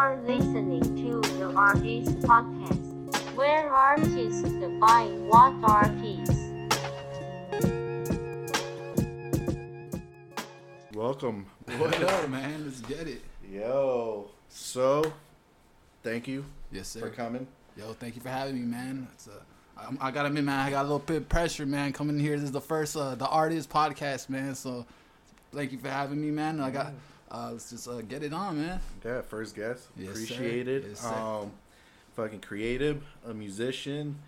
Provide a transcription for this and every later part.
are listening to the Art Is Podcast, where artists define what art is. Welcome. What up, man? Let's get it. Yo. So, thank you Yes, sir. for coming. Yo, thank you for having me, man. It's uh, I, I gotta admit, man, I got a little bit of pressure, man, coming here. This is the first, uh, the Art Is podcast, man. So, thank you for having me, man. I got, uh, let's just uh, get it on, man. Yeah, first guest. Yes. Appreciate it. Yes, um, fucking creative, a musician,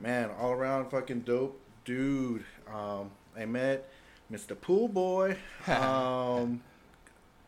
man, all around fucking dope dude. Um, I met Mr. Pool Boy. Um,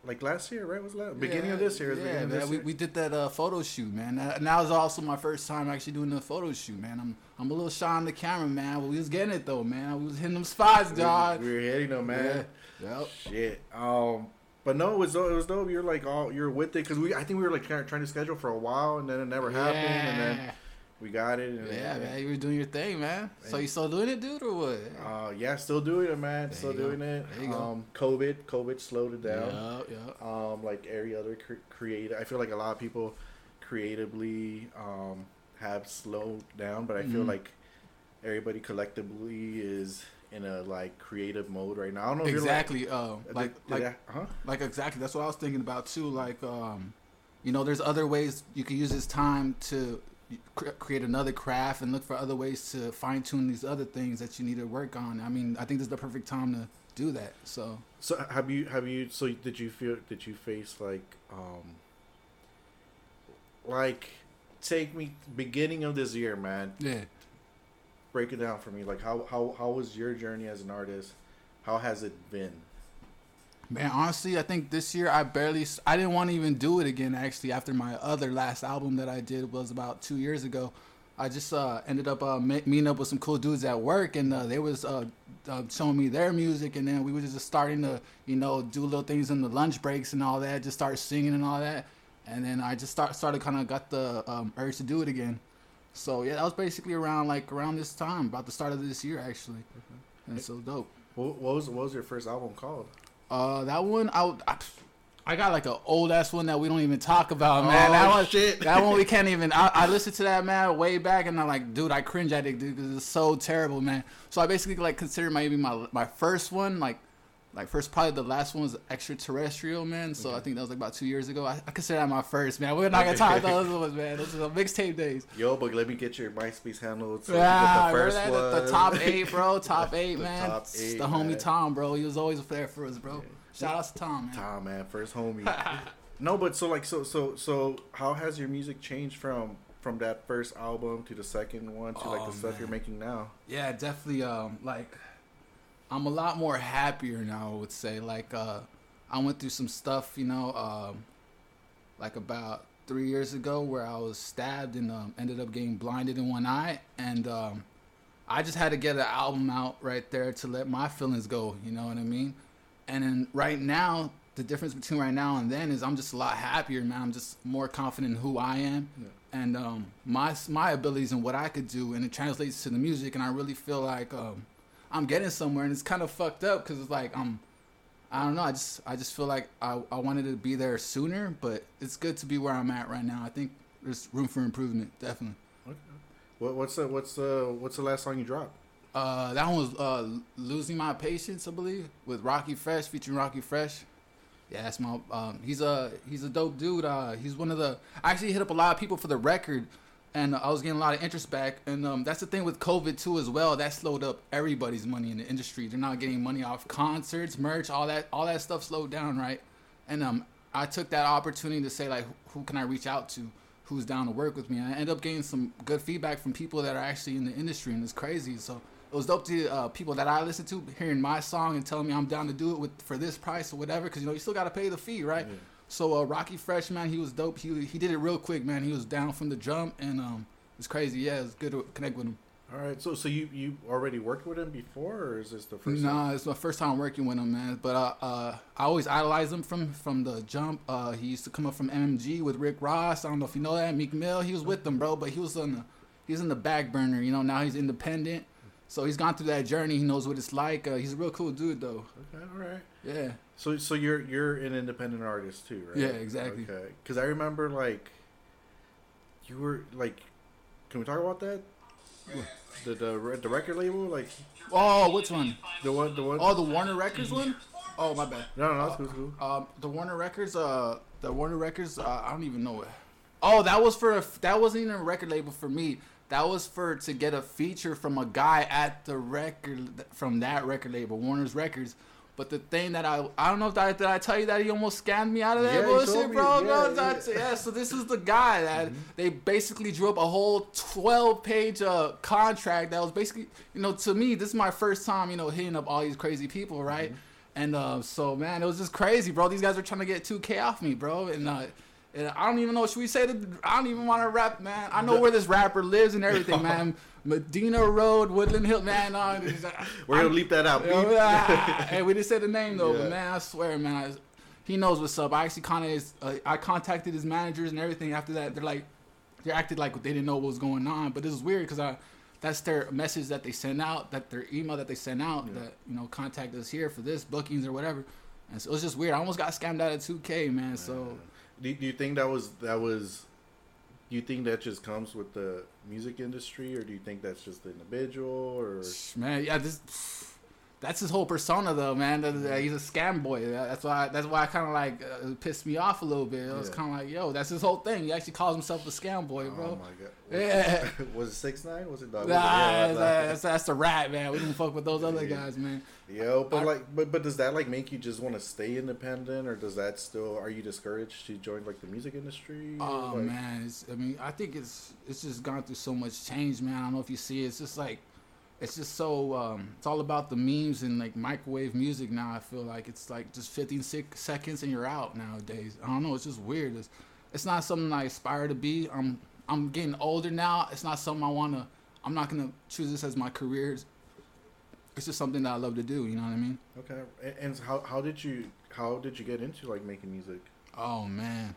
like last year, right? Was last beginning of this year? Yeah, man. this We, we did that uh, photo shoot, man. That, and that was also my first time actually doing the photo shoot, man. I'm I'm a little shy on the camera, man. But we was getting it though, man. We was hitting them spots, We- We were hitting them, man. Yeah. Yep. Shit. Um, but no, it was dope. It was dope. You're like all you're with it because we. I think we were like trying to schedule for a while, and then it never happened, and then we got it. And, Yeah, man, you were doing your thing, man. So you still doing it, dude, or what? Uh, yeah, still doing it, man. There still you go. doing it. You go. Um, COVID, COVID slowed it down. Yeah, yeah. Um, like every other cre- creative, I feel like a lot of people creatively um have slowed down, but I feel Mhm. like everybody collectively is in a like creative mode right now. I don't know if Exactly. Uh, you're like, did- like, did I- huh? like, exactly. That's what I was thinking about too. Like, um, you know, there's other ways you can use this time to cre- create another craft and look for other ways to fine tune these other things that you need to work on. I mean, I think this is the perfect time to do that. So, So have you have you so did you feel did you face like um like take me beginning of this year, man. yeah. Break it down for me. Like how how how was your journey as an artist? How has it been? Man, honestly, I think this year I barely, I didn't want to even do it again. Actually, after my other last album that I did was about two years ago, I just uh, ended up uh, meeting up with some cool dudes at work, and uh, they was uh, uh, showing me their music, and then we were just starting to, you know, do little things in the lunch breaks and all that, just start singing and all that, and then I just start started kind of got the um, urge to do it again. So yeah, that was basically around like around this time, about the start of this year actually, and so dope. What, what was what was your first album called? Uh, that one I, I, I got like an old ass one that we don't even talk about, man. Oh, that one, shit. that one we can't even. I, I listened to that man way back, and I'm like, dude, I cringe at it, dude, because it's so terrible, man. So I basically like consider maybe my my first one, like, like first probably the last one was extraterrestrial, man. So I think that was like about two years ago. I, I consider that my first, man. We're not gonna talk about those ones, man. Those are the mixtape days. Yo, but let me get your MySpace handle. So Yeah, the first one. The, the top eight, bro. Top eight, The man. top eight, the homie man. Tom, bro. He was always there for us, bro. Shout out to Tom, man. Tom, man, first homie. no, but so like so so so how has your music changed from from that first album to the second one to like Oh, the stuff man. you're making now? Yeah, definitely. Um, like, I'm a lot more happier now. I would say, like, uh, I went through some stuff, you know, um, like about three years ago, where I was stabbed and um, ended up getting blinded in one eye, and um, I just had to get an album out right there to let my feelings go. You know what I mean? And then right now, the difference between right now and then is I'm just a lot happier, man. I'm just more confident in who I am and um, my my abilities and what I could do, and it translates to the music. And I really feel like um, I'm getting somewhere, and it's kind of fucked up because it's like I'm. I don't know. I just I just feel like I, I wanted to be there sooner, but it's good to be where I'm at right now. I think there's room for improvement, definitely. What, what's the what's the what's the last song you dropped? Uh, that one was uh, "Losing My Patience," I believe, with Rockie Fresh featuring Rockie Fresh. Yeah, that's my. Um, he's a he's a dope dude. Uh, he's one of the. I actually hit up a lot of people for the record, and I was getting a lot of interest back. And um, that's the thing with COVID too, as well. That slowed up everybody's money in the industry. They're not getting money off concerts, merch, all that. All that stuff slowed down, right? And um, I took that opportunity to say like, who can I reach out to? Who's down to work with me? And I end up getting some good feedback from people that are actually in the industry, and it's crazy. So it was dope to uh, people that I listen to hearing my song and telling me I'm down to do it with for this price or whatever, because you know you still got to pay the fee, right? So uh, Rockie Fresh, man, he was dope. He he did it real quick, man. He was down from the jump, and um, it's crazy. Yeah, it's good to connect with him. All right, so so you you already worked with him before, or is this the first? time? Nah, it's my first time working with him, man. But uh, uh, I always idolized him from from the jump. Uh, he used to come up from MMG with Rick Ross. I don't know if you know that. Meek Mill, he was with them, bro. But he was on the he was in the back burner. You know, now he's independent. So he's gone through that journey. He knows what it's like. Uh, he's a real cool dude, though. Okay, all right. Yeah. So so you're you're an independent artist too, right? Yeah, exactly. Okay, because I remember like you were like, can we talk about that? The the the record label, like Oh, which one? the one the one. Oh, the Warner Records one. Oh, my bad. no, no, no, it's cool, cool. Um, the Warner Records. Uh, the Warner Records. Uh, I don't even know it. Oh, that was for a, that wasn't even a record label for me. That was for to get a feature from a guy at the record from that record label, Warner's Records. But the thing that I I don't know if I did I tell you that he almost scammed me out of that Yeah, bullshit, me. bro. Yeah, bro yeah. Yeah. So this is the guy that they basically drew up a whole twelve page uh, contract that was basically you know to me this is my first time you know hitting up all these crazy people right. And uh, so, man, it was just crazy, bro. These guys were trying to get 2K off me, bro. And, uh, and I don't even know. Should we say that? I don't even want to rap, man. I know where this rapper lives and everything, man. Medina Road, Woodland Hill, man. Uh, We're gonna leave that out. yeah, Beep. yeah. hey, we didn't say the name though, Yeah. but man, I swear, man, I, he knows what's up. I actually kind of, uh, I contacted his managers and everything. After that, they're like, they acted like they didn't know what was going on. But this is weird because I, that's their message that they send out, that their email that they send out, that you know, contact us here for this bookings or whatever. And so it was just weird. I almost got scammed out of 2K, man. So Do, do you think that was that was? Do you think that just comes with the music industry, or do you think that's just the individual, or man, yeah, this. That's his whole persona, though, man. That- that He's a scam boy. That's why. That's why I kind of like uh, pissed me off a little bit. It was Yeah. kind of like, yo, that's his whole thing. He actually calls himself a scam boy, bro. Oh my god! Yeah. was it six nine? Was it dog? Nah, yeah, that's, that's, that's the rat, man. We don't fuck with those other guys, man. Yo, but I- like, but but does that like make you just want to stay independent, or does that still? Are you discouraged to join like the music industry? Oh Like- man, it's, I mean, I think it's it's just gone through so much change, man. I don't know if you see it. It's just like, it's just so. Um, it's all about the memes and like microwave music now. I feel like it's like just 15 sec- seconds and you're out nowadays. I don't know. It's just weird. It's, it's not something I aspire to be. I'm I'm getting older now. It's not something I wanna. I'm not gonna choose this as my career. It's, just something that I love to do. You know what I mean? Okay, and how how did you how did you get into like making music? Oh man,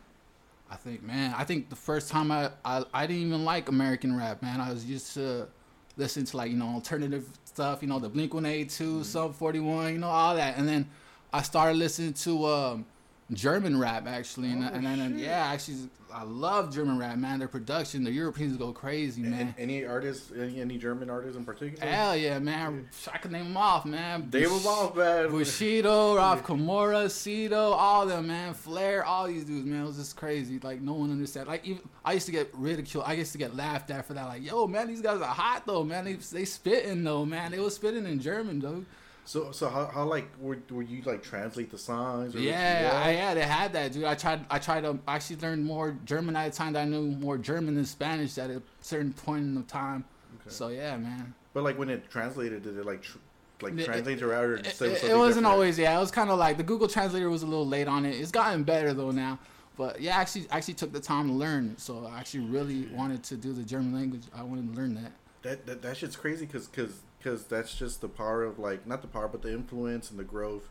I think man, I think the first time I, I I didn't even like American rap, man. I was used to listen to like you know alternative stuff, you know the Blink One Eight Two, Sum Forty One, you know all that, and then I started listening to um, German rap actually, and, Oh, and yeah, actually I love German rap, man. Their production, the Europeans go crazy, man. Any artists, any, any German artists in particular? Hell yeah, man! I could name them off, man. They were off, man. Bushido, RAF Camora, Sido, all them, man. Fler, all these dudes, man. It was just crazy. Like no one understood. Like even I used to get ridiculed. I used to get laughed at for that. Like, yo, man, these guys are hot though, man. They they spitting though, man. They was spitting in German, though. So so how, how like were, were you like translate the songs? Or Yeah, I, yeah, they had that, dude. I tried. I tried to I actually learn more German at a time. That I knew more German than Spanish at a certain point in the time. Okay. So yeah, man. But like when it translated, did it like tr- like translate to router? It, it- it wasn't always yeah. It was kind of like the Google Translator was a little late on it. It's gotten better though now. But yeah, I actually I actually took the time to learn. So I actually really wanted to do the German language. I wanted to learn that. That that, that shit's crazy because because because that's just the power of like not the power but the influence and the growth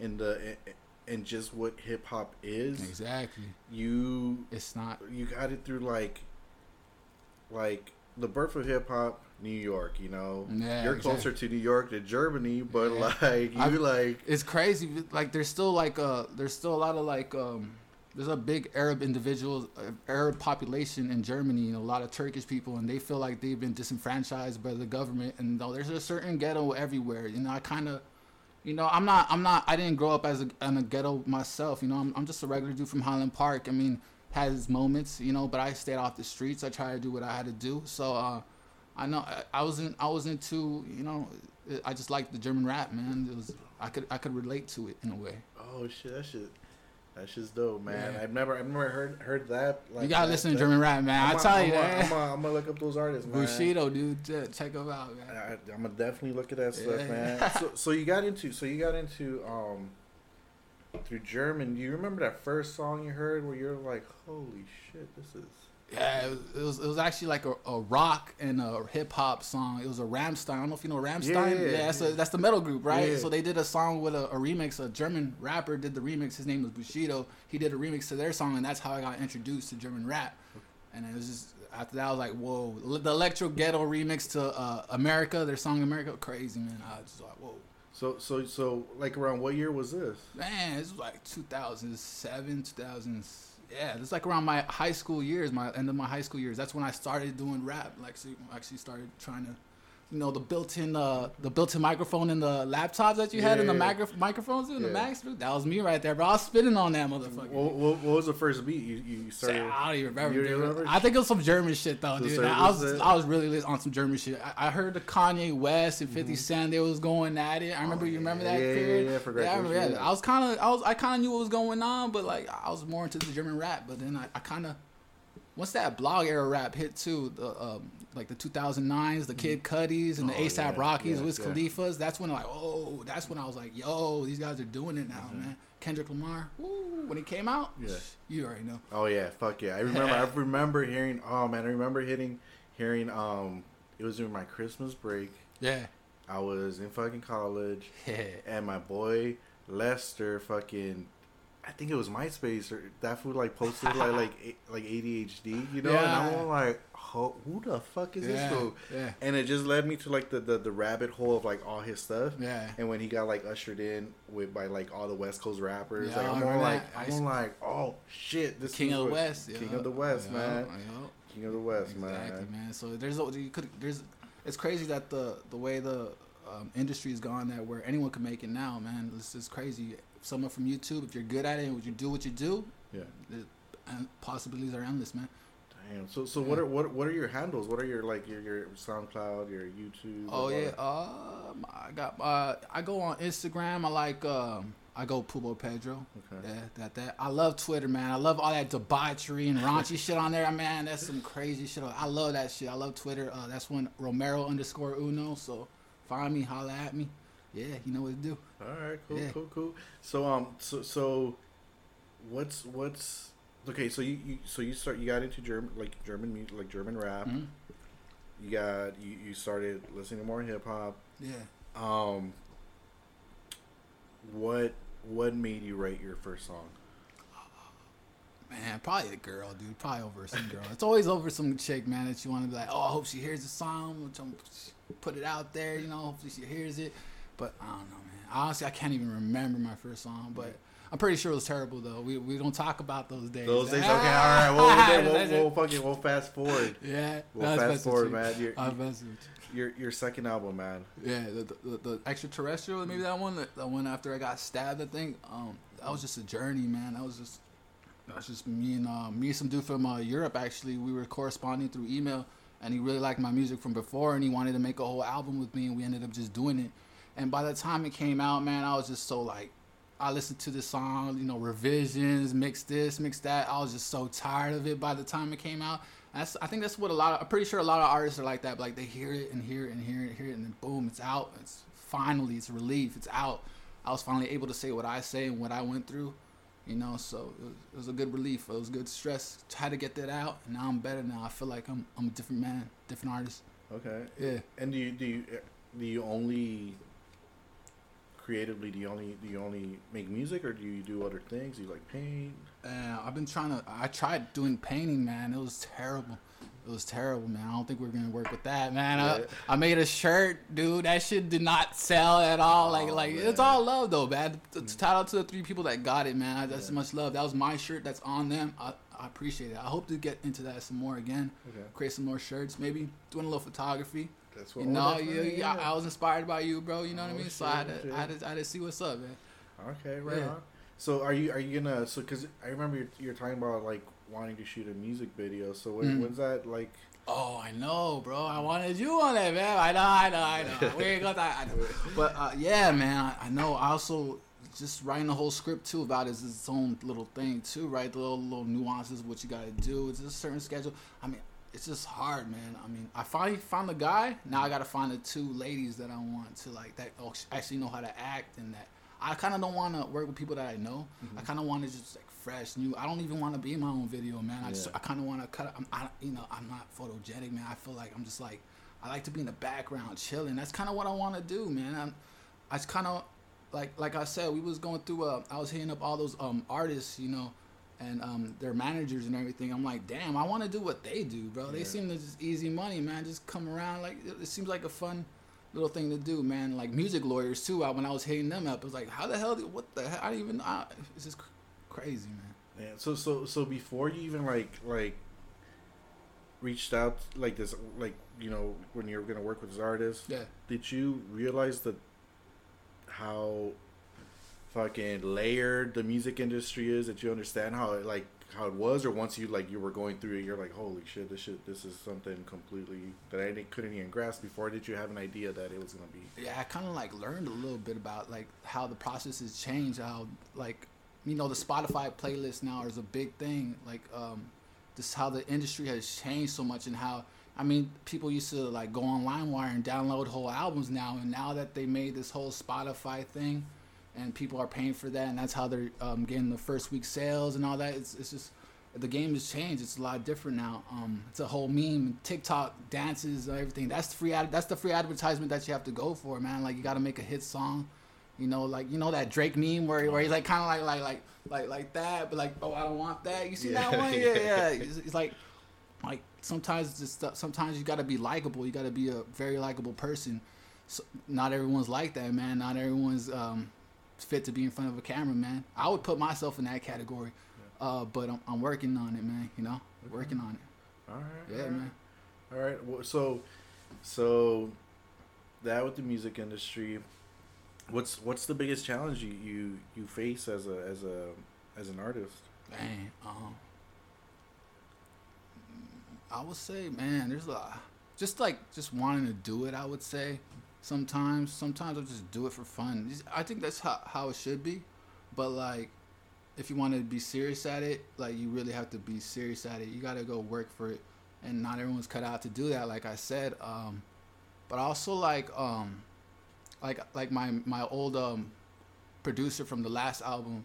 and the and just what hip hop is. Exactly. You It's not. you got it through like like the birth of hip hop, New York. You know, Yeah, you're exactly. closer to New York than Germany, but Yeah. like you I've- like It's crazy. Like there's still like uh there's still a lot of like um there's a big Arab individuals uh, Arab population in Germany and a lot of Turkish people and they feel like they've been disenfranchised by the government and though there's a certain ghetto everywhere. You know, I kind of you know, I'm not I'm not I didn't grow up as a in a ghetto myself, you know. I'm I'm just a regular dude from Highland Park. I mean, had his moments, you know, but I stayed off the streets. I tried to do what I had to do. So uh I know I, I wasn't I was into, you know, I just liked the German rap, man. It was I could I could relate to it in a way. oh shit that shit that shit's dope man. Yeah. I've never I've never heard heard that. Like you gotta that- listen to that- German rap, man. I tell you, I'm a- man. I'm gonna look up those artists, man. Bushido, dude, check him out, man. I, I'm gonna definitely look at that stuff, Yeah. man. So, so you got into, so you got into, um, through German. Do you remember that first song you heard where you're like, "Holy shit, this is." Yeah, it was, it was it was actually like a, a rock and a hip hop song. It was a Rammstein. I don't know if you know Rammstein. Yeah, that's yeah. A, that's the metal group, right? Yeah. So they did a song with a, a remix. A German rapper did the remix. His name was Bushido. He did a remix to their song, and that's how I got introduced to German rap. And it was just after that, I was like, whoa. The Electro Ghetto remix to uh, America, their song America, crazy man. I was just like, whoa. So so so like around what year was this? Man, this was like 2007, 2000. Yeah, it's like around my high school years, my end of my high school years. That's when I started doing rap. Like, actually started trying to, you know, the built-in, uh, the built-in microphone in the laptops that you had in the Yeah. micro- microphones in the Macs. dude, That was me right there, bro. I was spitting on that motherfucker. What, what, what was the first beat you you started? I don't even remember. Dude. remember? I think it was some German shit though, So dude. I was? I was really on some German shit. I, I heard the Kanye West and 50 Mm-hmm. Cent they was going at it. I remember you remember that yeah, yeah, period. yeah, I forgot I, remember, yeah. I was kind of I was I kind of knew what was going on, but like I was more into the German rap. But then I, I kind of once that blog era rap hit too, the um, like the 2009s, the Kid Cudis and the Oh, ASAP yeah, Rockies, yeah, Wiz yeah. Khalifa's. That's when like oh, that's when I was like yo, these guys are doing it now, man. Kendrick Lamar, woo, when he came out, Mm-hmm. Yeah. you already know. Oh yeah, fuck yeah! I remember. I remember hearing. Oh man, I remember hitting, hearing. Um, it was during my Christmas break. Yeah. I was in fucking college, and my boy Lester fucking. I think it was MySpace or that food like posted like like like ADHD, you know, and I'm like, Ho- who the fuck is Yeah, this fool? yeah. And it just led me to like the, the the rabbit hole of like all his stuff. Yeah. And when he got like ushered in with by like all the West Coast rappers, Yeah, like I'm all like I'm like, oh shit, this King of the West. King yeah. of the West, Yeah, man. yeah. King of the West, Exactly, man. man. So there's a- you could there's it's crazy that the the way the um, industry's gone that where anyone can make it now, man. This is crazy. Someone from YouTube, if you're good at it and you do what you do, Yeah. the possibilities are endless, man. Damn. So so what are what what are your handles? What are your like your your SoundCloud, your YouTube? Oh yeah, um, I got uh, I go on Instagram. I like um, I go Pool Boy Pedro. Okay. Yeah, that that. I love Twitter, man. I love all that debauchery and raunchy shit on there, man. That's some crazy shit. I love that shit. I love Twitter. Uh, that's when Romero underscore Uno. So find me, holla at me. Yeah, you know what to do. All right, cool, Yeah. cool, cool. So um, so so, what's what's okay? So you, you so you start you got into German like German music like German rap. Mhm. You got you, you started listening to more hip hop. Yeah. Um, what what made you write your first song? Man, probably a girl, dude. Probably over some girl. It's always over some chick, man, that you want to be like, oh, I hope she hears the song. Which I'm put it out there, you know. Hopefully she hears it. But I don't know, man. Honestly, I can't even remember my first song. But I'm pretty sure it was terrible, though. We we don't talk about those days. Those days, okay, all right. Well, we'll, we'll, we'll fucking we'll fast forward. yeah. We'll fast forward, you. man. You're- I'm you. Your your second album, man. Yeah, the, the, the extraterrestrial, maybe that one, that, that one after I got stabbed, I think. Um, that was just a journey, man. That was just, that was just me and uh, me some dude from uh, Europe. Actually, we were corresponding through email, and he really liked my music from before, and he wanted to make a whole album with me, and we ended up just doing it. And by the time it came out, man, I was just so like, I listened to the song, you know, revisions, mix this, mix that. I was just so tired of it by the time it came out. That's, I think that's what a lot of, I'm pretty sure a lot of artists are like that. Like they hear it and hear it and hear it and hear it and then boom, it's out. It's finally, it's relief. It's out. I was finally able to say what I say and what I went through, you know. So it was, it was a good relief. It was good stress. Had to get that out, and now I'm better. Now I feel like I'm I'm a different man, different artist. Okay. Yeah. And do you do you do you only creatively do you only do you only make music or do you do other things? Do you like paint? Uh, I've been trying to. I tried doing painting, man. It was terrible. It was terrible, man. I don't think we're gonna work with that, man. Yeah. I, I made a shirt, dude. That shit did not sell at all. Like, Oh, like man. it's all love though, man. Mm. Shout out to the three people that got it, man. That's Yeah. much love. That was my shirt. That's on them. I, I appreciate it. I hope to get into that some more again. Okay. Create some more shirts, maybe doing a little photography. That's what. You oh, know, you, you- I, I was inspired by you, bro. You know what I Oh, mean? So I had, to, I, had to, I had to see what's up, man. Okay, right Yeah. on. So are you are you gonna so because I remember you're, you're talking about like wanting to shoot a music video. So when, Mm. when's that like? Oh, I know, bro. I wanted you on it, man. I know, I know, I know. We ain't got that. I know. But uh, yeah, man, I, I know. I also just writing the whole script too about it is its own little thing too, right? The little little nuances of what you gotta do. It's a certain schedule. I mean, it's just hard, man. I mean, I finally found the guy. Now I gotta find the two ladies that I want to like that oh, actually know how to act and that. I kind of don't want to work with people that I know. I kind of want to just like fresh, new. I don't even want to be in my own video, man. I just Yeah. I kind of want to cut. I'm, I, you know, I'm not photogenic, man. I feel like I'm just like I like to be in the background, chilling. That's kind of what I want to do, man. I'm, I just kind of like like I said, we was going through. Uh, I was hitting up all those um artists, you know, and um, their managers and everything. I'm like, damn, I want to do what they do, bro. They seem to just easy money, man. Just come around like it, it seems like a fun little thing to do, man. Like music lawyers too. I, when I was hitting them up, it was like, how the hell? What the hell? I don't even. I, it's just crazy, man. Yeah. So so so before you even like like reached out like this like you know when you're gonna work with this artist, Yeah. did you realize that how fucking layered the music industry is? That you understand how it like how it was, or once you like you were going through it, you're like, holy shit, this shit, this is something completely that I didn't, couldn't even grasp before. Did you have an idea that it was gonna be? yeah, I kind of like learned a little bit about like how the process has changed. How like you know the Spotify playlist now is a big thing. Like um, just how the industry has changed so much and how I mean people used to like go on LimeWire and download whole albums now, and now that they made this whole Spotify thing, and people are paying for that, and that's how they're um, getting the first week sales and all that. It's it's just the game has changed. It's a lot different now. Um, it's a whole meme, TikTok dances, everything. That's the free. Ad- that's the free advertisement that you have to go for, man. Like you got to make a hit song. You know, like you know that Drake meme where, where he's like kind of like like like like like that, but like oh I don't want that. You see Yeah. that one? Yeah, yeah. It's, it's like like sometimes it's just sometimes you got to be likable. You got to be a very likable person. So, not everyone's like that, man. Not everyone's um, fit to be in front of a camera, man. I would put myself in that category, uh, but I'm, I'm working on it, man. You know, working on it. All right. Yeah, all right. man. All right. Well, so, so that with the music industry, what's what's the biggest challenge you you, you face as a as a as an artist? Dang. Um, I would say, man, there's a. Just like just wanting to do it, I would say. Sometimes, sometimes I'll just do it for fun. I think that's how, how it should be. But like, if you want to be serious at it, like you really have to be serious at it. You got to go work for it, and not everyone's cut out to do that. Like I said, um, but also like um, like like my my old um producer from the last album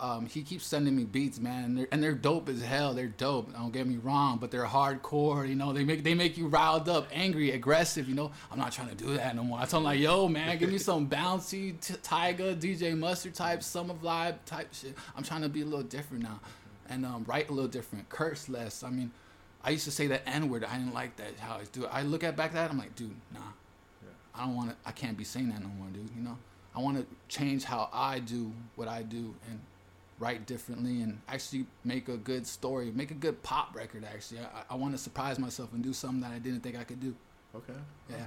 um, he keeps sending me beats, man, and they're, and they're dope as hell. They're dope. Don't get me wrong, but they're hardcore. You know, they make they make you riled up, angry, aggressive. You know, I'm not trying to do that no more. I told him like, yo, man, give me some bouncy t- Tyga, DJ Mustard type, Summer Vibe type shit. I'm trying to be a little different now, and um, write a little different, curse less. I mean, I used to say the N word. I didn't like that how I do. it. I look at back that. I'm like, dude, nah. I don't want to. I can't be saying that no more, dude. You know, I want to change how I do what I do and write differently and actually make a good story, make a good pop record. Actually, I, I want to surprise myself and do something that I didn't think I could do. Okay. Yeah. Right.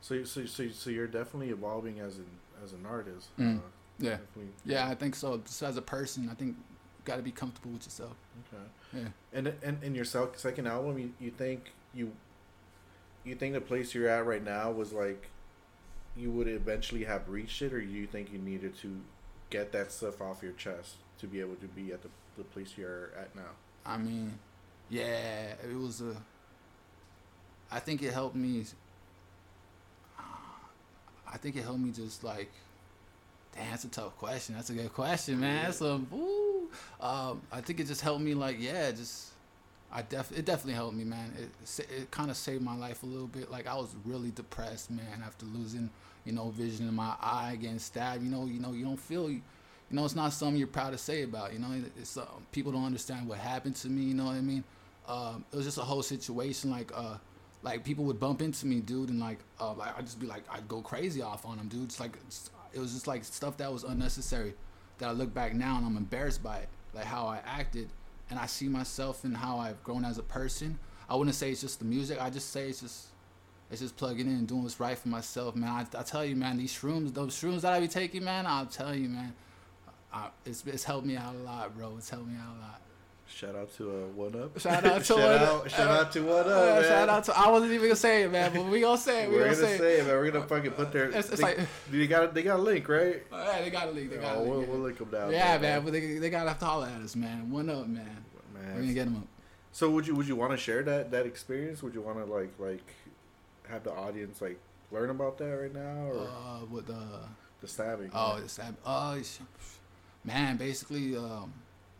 So so so so you're definitely evolving as an as an artist. Mm. Uh, Yeah, yeah, I think so. Just as a person, I think got to be comfortable with yourself. Okay. Yeah. And and in your second album, you, you think you you think the place you're at right now was like you would eventually have reached it, or you think you needed to get that stuff off your chest to be able to be at the, the place you're at now? I mean, yeah, it was a. I think it helped me. I think it helped me just like. Damn, that's a tough question. That's a good question, man. That's a woo. Um, I think it just helped me, like, yeah, just. I def it definitely helped me, man. It it kind of saved my life a little bit. Like I was really depressed, man, after losing, you know, vision in my eye, getting stabbed. You know, you know, you don't feel you know, it's not something you're proud to say about. You know, it's uh, people don't understand what happened to me. You know what I mean? Um, it was just a whole situation. Like, uh, like people would bump into me, dude, and like, uh, like I'd just be like, I'd go crazy off on them, dude. It's like it's- it was just like stuff that was unnecessary. That I look back now and I'm embarrassed by it, like how I acted, and I see myself and how I've grown as a person. I wouldn't say it's just the music. I just say it's just it's just plugging in and doing what's right for myself, man. I, I tell you, man, these shrooms, those shrooms that I be taking, man, I'll tell you, man, I, it's it's helped me out a lot, bro. It's helped me out a lot. Shout out to uh, One Up. Shout out to shout One out, Up. shout out to One Up, Uh, shout out to I wasn't even gonna say it, man, but we gonna say it. We We're gonna, gonna say, say it. it, man. We're gonna fucking put their. It's- it's they, like- they got they got a link, right? Uh, yeah, they got a leak. They got Oh, a we'll, leak. we'll link them down. yeah, there, man, but they they gotta have to holler at us, man. One up, man. We're gonna get them up. So would you would you want to share that that experience? Would you want to like like have the audience like learn about that right now or Uh, with the the stabbing? Oh, it's that. Oh, it's- man. Basically, um,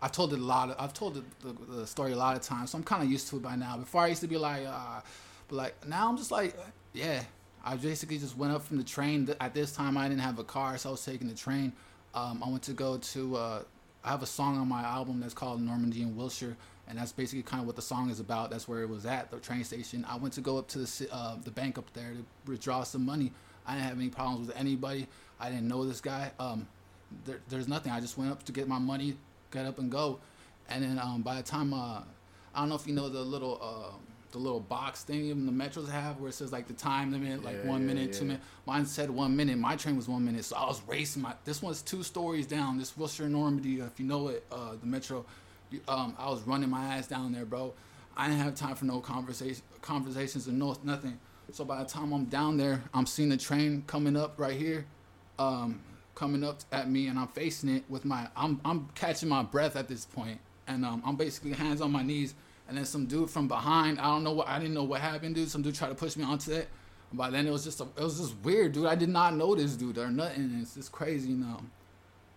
I've told it a lot. Of, I've told the, the, the story a lot of times, so I'm kind of used to it by now. Before I used to be like, uh, but like now I'm just like, yeah. I basically just went up from the train. At this time, I didn't have a car, so I was taking the train. Um, I went to go to uh, I have a song on my album that's called Normandy and Wilshire, and that's basically kind of what the song is about. That's where it was at the train station. I went to go up to the uh, the bank up there to withdraw some money. I didn't have any problems with anybody. I didn't know this guy. Um, there, there's nothing. I just went up to get my money, get up and go, and then um, by the time uh, I don't know if you know the little uh, the little box thing even the metros have where it says like the time limit, like Yeah, one minute, yeah. two minutes. Mine said one minute. My train was one minute, so I was racing. My this one's two stories down. This Wilshire Normandy, if you know it, uh, the metro. Um, I was running my ass down there, bro. I didn't have time for no conversation, conversations or no nothing. So by the time I'm down there, I'm seeing the train coming up right here, um, coming up at me, and I'm facing it with my. I'm I'm catching my breath at this point, and um, I'm basically hands on my knees, and then some dude from behind. I don't know what I didn't know what happened, dude. Some dude tried to push me onto it. By then it was just a, it was just weird, dude. I did not know this dude or nothing. It's just crazy, you know.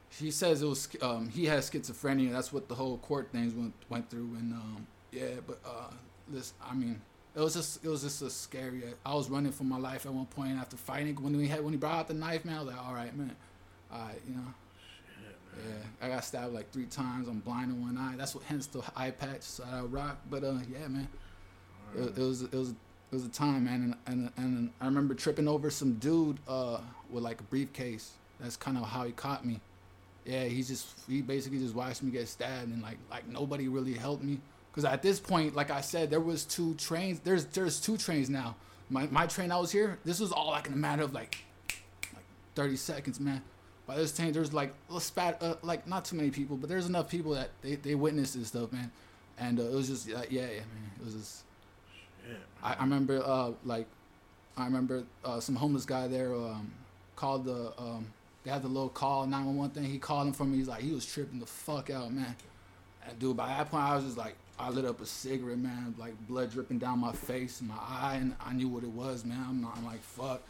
He says it was um, he has schizophrenia. That's what the whole court things went went through, and um, yeah. But uh, this, I mean, it was just it was just a scary. I was running for my life at one point after fighting. When we had when he brought out the knife, man, I was like, all right, man, right, you know. Yeah, I got stabbed like three times. I'm blind in one eye. That's what hence the eye patch. So I rock. But uh, yeah, man, it, it was it was it was a time, man, and, and and I remember tripping over some dude uh with like a briefcase. That's kind of how he caught me. Yeah, he just he basically just watched me get stabbed and like like nobody really helped me because at this point, like I said, there was two trains. There's there's two trains now. My my train I was here. This was all like in a matter of like like 30 seconds, man. By this time, there's like a spat, uh, like not too many people, but there's enough people that they, they witnessed this stuff, man. And uh, it was just like, yeah, yeah, man. It was just. Shit, I, I remember, uh, like, I remember uh, some homeless guy there um, called the. Um, they had the little call 911 thing. He called him for me. He's like, he was tripping the fuck out, man. And dude, by that point, I was just like, I lit up a cigarette, man, like blood dripping down my face and my eye, and I knew what it was, man. I'm, not, I'm like, fuck.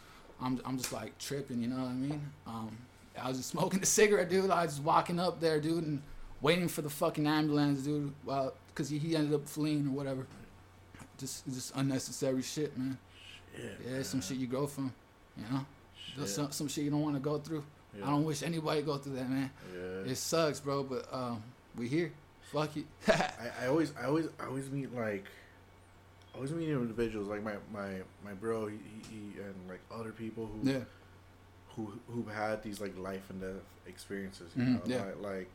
I'm, I'm just like tripping, you know what I mean? Um, I was just smoking a cigarette, dude. I was just walking up there, dude, and waiting for the fucking ambulance, dude. Well, cause he, he ended up fleeing or whatever. Just, just unnecessary shit, man. shit, Yeah, some shit you go from, you know. Shit. Some, some shit you don't want to go through. Yeah. I don't wish anybody go through that, man. Yeah. It sucks, bro. But um, we here. Fuck it. I, I always I always I always meet like I always meet individuals like my my my bro he, he, he and like other people who yeah. Who who've had these like life and death experiences. You Mhm, know, yeah. like, like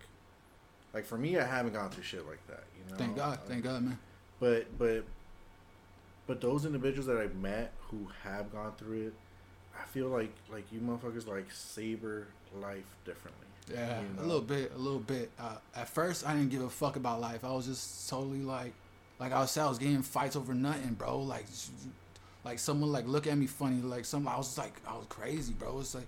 like for me, I haven't gone through shit like that. You know, Thank God. Uh, Thank God, man. But but but those individuals that I've met who have gone through it, I feel like like you motherfuckers like savor life differently. Yeah, you a little bit, a little bit. Uh, at first, I didn't give a fuck about life. I was just totally like, like I said, I was getting fights over nothing, bro. Like, like someone like look at me funny, like some. I was like, I was crazy, bro. It's like,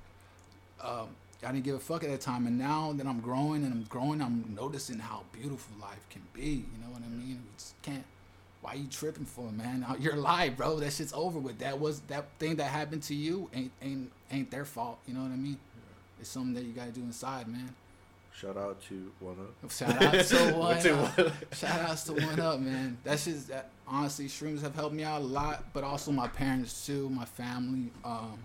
um, I didn't give a fuck at that time. And now that I'm growing and I'm growing, I'm noticing how beautiful life can be. You know what I mean? We just can't. Why you tripping for, man? You're alive, bro. That shit's over with. That was that thing that happened to you ain't ain't ain't their fault. You know what I mean? It's something that you gotta do inside, man. Shout out to one up. Shout out to one. What's Up. One Up? Shout outs to one up, man. That's just that. Honestly, shrooms have helped me out a lot, but also my parents too, my family. Um,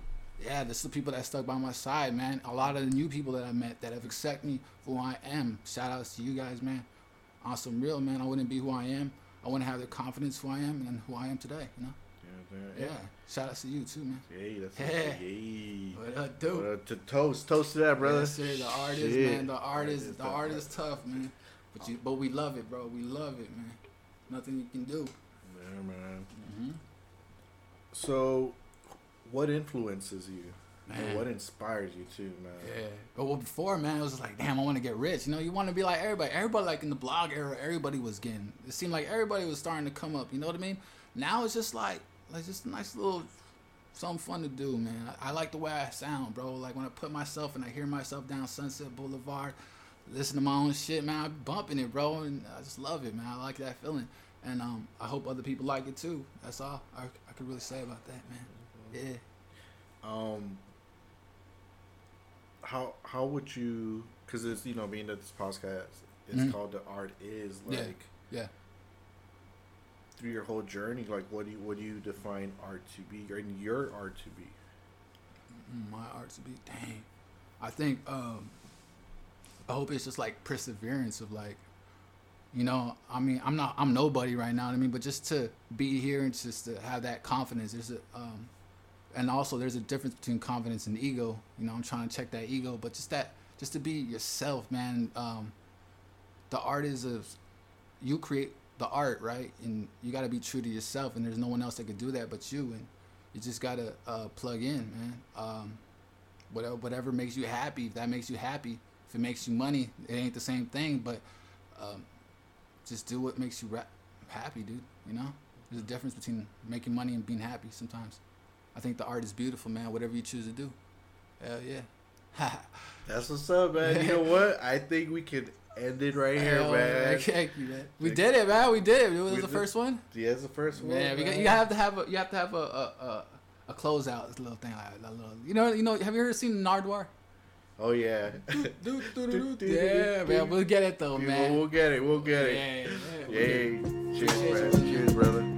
yeah, this is the people that stuck by my side, man. A lot of the new people that I met that have accepted me for who I am. Shout outs to you guys, man. On some real, man. I wouldn't be who I am. I wouldn't have the confidence who I am and who I am today. You know. Yeah, Yeah. Shout outs to you too, man. Yay, that's Yeah. it. Yay. What up, dude? What up to toast, toast to that, brother. Yes, sir. The artist, Shit. man. The artist, the tough, artist, tough, man. But you, but we love it, bro. We love it, man. Nothing you can do. Yeah, man. hmm So, what influences you? Man. What inspires you too, man? Yeah. But well, before, man, it was like, damn, I want to get rich. You know, you want to be like everybody. Everybody, like in the blog era, everybody was getting. It seemed like everybody was starting to come up. You know what I mean? Now it's just like, like just a nice little something fun to do, man. I, I like the way I sound, bro. Like when I put myself and I hear myself down Sunset Boulevard, listen to my own shit, man. I'm bumping it, bro, and I just love it, man. I like that feeling, and um, I hope other people like it too. That's all I, I could really say about that, man. Yeah. Um, how how would you? Because it's you know being that this podcast is Mhm. called the art is like Yeah. yeah through your whole journey. Like, what do you what do you define art to be, or in your art to be? My art to be dang. I think um I hope it's just like perseverance of like, you know, I mean, I'm not, I'm nobody right now. I mean, but just to be here and just to have that confidence. There's a, um, and also there's a difference between confidence and ego. You know, I'm trying to check that ego, but just that, just to be yourself, man. Um, the art is of, you create the art, right? And you got to be true to yourself, and there's no one else that could do that but you. And you just gotta uh, plug in, man. Um, whatever, whatever makes you happy. If that makes you happy, if it makes you money, it ain't the same thing. But um, just do what makes you ra- happy, dude. You know, there's a difference between making money and being happy. Sometimes, I think the art is beautiful, man. Whatever you choose to do, hell yeah. That's what's up, man. You know what? I think we could end it right here, Hell, man. Thank you, man. We did it, man. We did it. It was We the did- first one. Yeah, it's the first one. Yeah, we got, man. you have to have a you have to have a a, a, a closeout, little thing like a little. You know, you know. Have you ever seen Nardwuar? Oh yeah. yeah, man. We'll get it though, man. we'll get it. We'll get it. Yeah, yeah, yeah. Yay. Cheers, man. Cheers, brother.